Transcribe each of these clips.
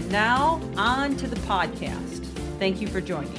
And now, on to the podcast. Thank you for joining.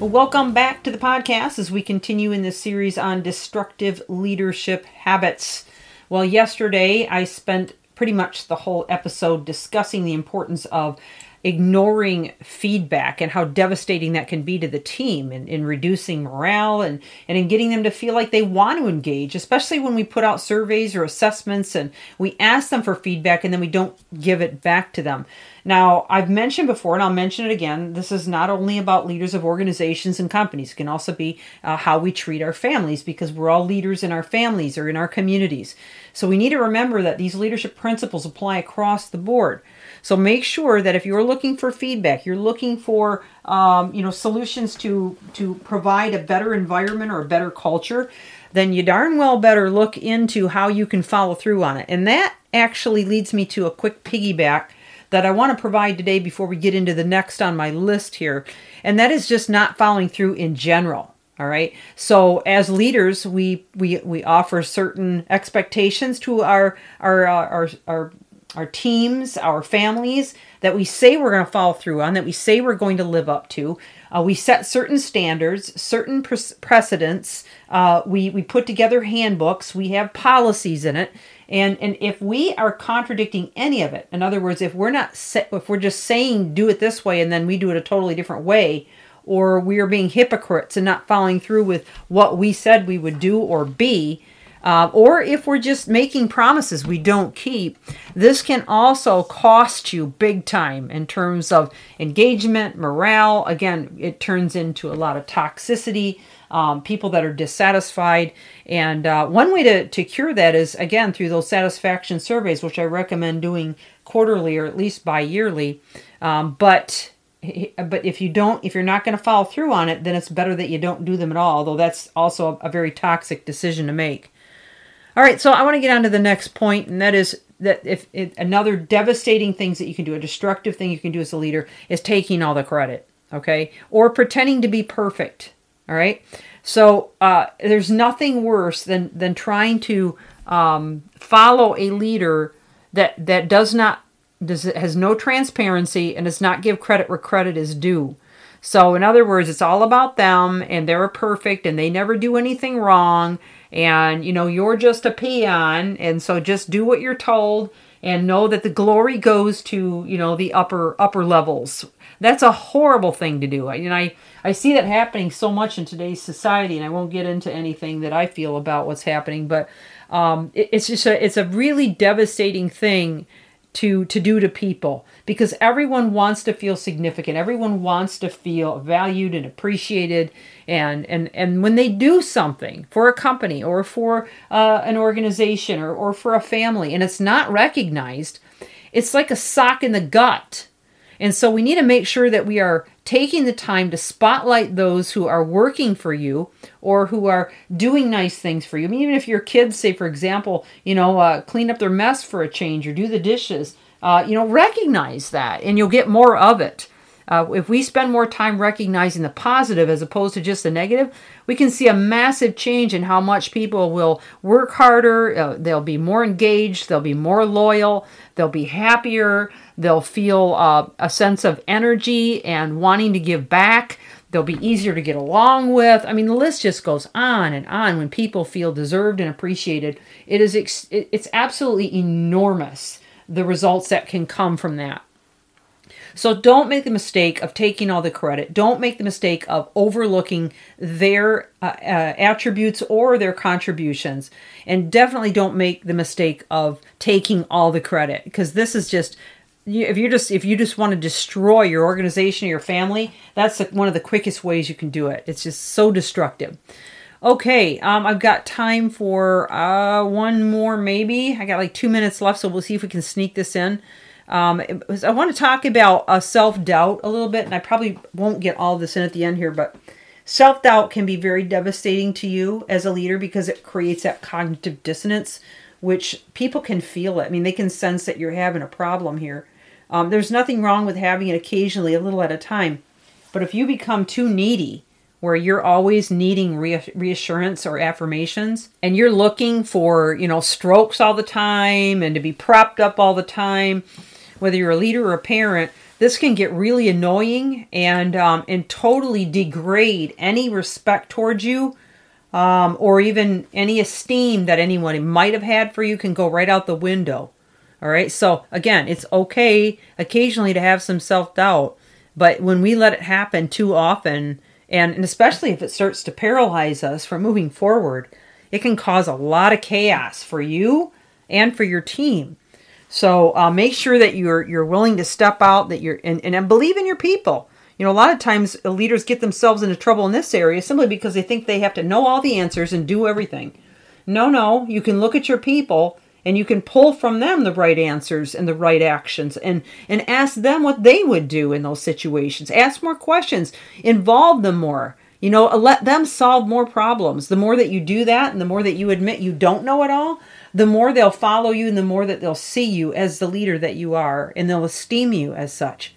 Welcome back to the podcast as we continue in this series on destructive leadership habits. Well, yesterday I spent pretty much the whole episode discussing the importance of ignoring feedback and how devastating that can be to the team in, in reducing morale and, and in getting them to feel like they want to engage, especially when we put out surveys or assessments and we ask them for feedback and then we don't give it back to them. Now, I've mentioned before, and I'll mention it again, this is not only about leaders of organizations and companies. It can also be uh, how we treat our families because we're all leaders in our families or in our communities. So we need to remember that these leadership principles apply across the board. So make sure that if you're looking for feedback, you're looking for um, you know solutions to to provide a better environment or a better culture, then you darn well better look into how you can follow through on it. And that actually leads me to a quick piggyback that I want to provide today before we get into the next on my list here. And that is just not following through in general. All right. So as leaders, we we we offer certain expectations to our our uh, our our our teams, our families that we say we're going to follow through on, that we say we're going to live up to. Uh, we set certain standards, certain pre- precedents. Uh, we we put together handbooks. We have policies in it, and and if we are contradicting any of it, in other words, if we're not if we're just saying do it this way and then we do it a totally different way, or we are being hypocrites and not following through with what we said we would do or be, uh, or if we're just making promises we don't keep, this can also cost you big time in terms of engagement, morale. Again, it turns into a lot of toxicity, um, people that are dissatisfied. And uh, one way to, to cure that is, again, through those satisfaction surveys, which I recommend doing quarterly or at least bi yearly. Um, but but if you don't if you're not going to follow through on it then it's better that you don't do them at all although that's also a very toxic decision to make all right, so I want to get on to the next point, and that is that if it, another devastating things that you can do, a destructive thing you can do as a leader, is taking all the credit, okay, or pretending to be perfect. All right, so uh, there's nothing worse than than trying to um, follow a leader that that does not does has no transparency and does not give credit where credit is due. So, in other words, it's all about them and they're perfect and they never do anything wrong and you know you're just a peon and so just do what you're told and know that the glory goes to you know the upper upper levels. That's a horrible thing to do. I, and i i see that happening so much in today's society and i won't get into anything that i feel about what's happening but um, it, it's just a it's a really devastating thing to to do to people. Because everyone wants to feel significant. Everyone wants to feel valued and appreciated. And and and when they do something for a company or for uh, an organization or, or for a family and it's not recognized it's like a sock in the gut and so we need to make sure that we are taking the time to spotlight those who are working for you or who are doing nice things for you. I mean, even if your kids say, for example, you know, uh, clean up their mess for a change or do the dishes, uh, you know, recognize that and you'll get more of it. Uh, if we spend more time recognizing the positive as opposed to just the negative, we can see a massive change in how much people will work harder. Uh, they'll be more engaged. They'll be more loyal. They'll be happier. They'll feel uh, a sense of energy and wanting to give back. They'll be easier to get along with. I mean, the list just goes on and on. When people feel deserved and appreciated, it is ex- it's absolutely enormous the results that can come from that. So don't make the mistake of taking all the credit. Don't make the mistake of overlooking their uh, uh, attributes or their contributions. And definitely don't make the mistake of taking all the credit because this is just if you just if you just want to destroy your organization or your family, that's one of the quickest ways you can do it. It's just so destructive. Okay, um, I've got time for uh, one more, maybe. I got like two minutes left, so we'll see if we can sneak this in. Um, was, I want to talk about uh, self doubt a little bit, and I probably won't get all this in at the end here, but self doubt can be very devastating to you as a leader because it creates that cognitive dissonance, which people can feel it. I mean, they can sense that you're having a problem here. Um, there's nothing wrong with having it occasionally, a little at a time. But if you become too needy, where you're always needing reassurance or affirmations and you're looking for, you know, strokes all the time and to be propped up all the time, whether you're a leader or a parent, this can get really annoying and um, and totally degrade any respect towards you um, or even any esteem that anyone might have had for you can go right out the window. All right. So again, it's okay occasionally to have some self doubt, but when we let it happen too often, and, and especially if it starts to paralyze us from moving forward, it can cause a lot of chaos for you and for your team. So uh, make sure that you're you're willing to step out, that you're and, and believe in your people. You know, a lot of times uh, leaders get themselves into trouble in this area simply because they think they have to know all the answers and do everything. No, no, you can look at your people and you can pull from them the right answers and the right actions and and ask them what they would do in those situations. Ask more questions, involve them more. You know, let them solve more problems. The more that you do that and the more that you admit you don't know it all, the more they'll follow you and the more that they'll see you as the leader that you are and they'll esteem you as such.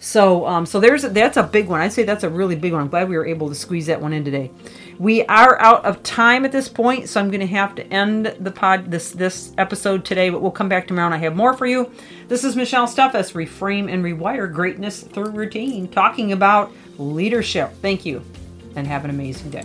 So, um, so there's that's a big one. I'd say that's a really big one. I'm glad we were able to squeeze that one in today. We are out of time at this point, so I'm going to have to end the pod this this episode today. But we'll come back tomorrow and I have more for you. This is Michelle Steffes, reframe and rewire greatness through routine, talking about leadership. Thank you, and have an amazing day.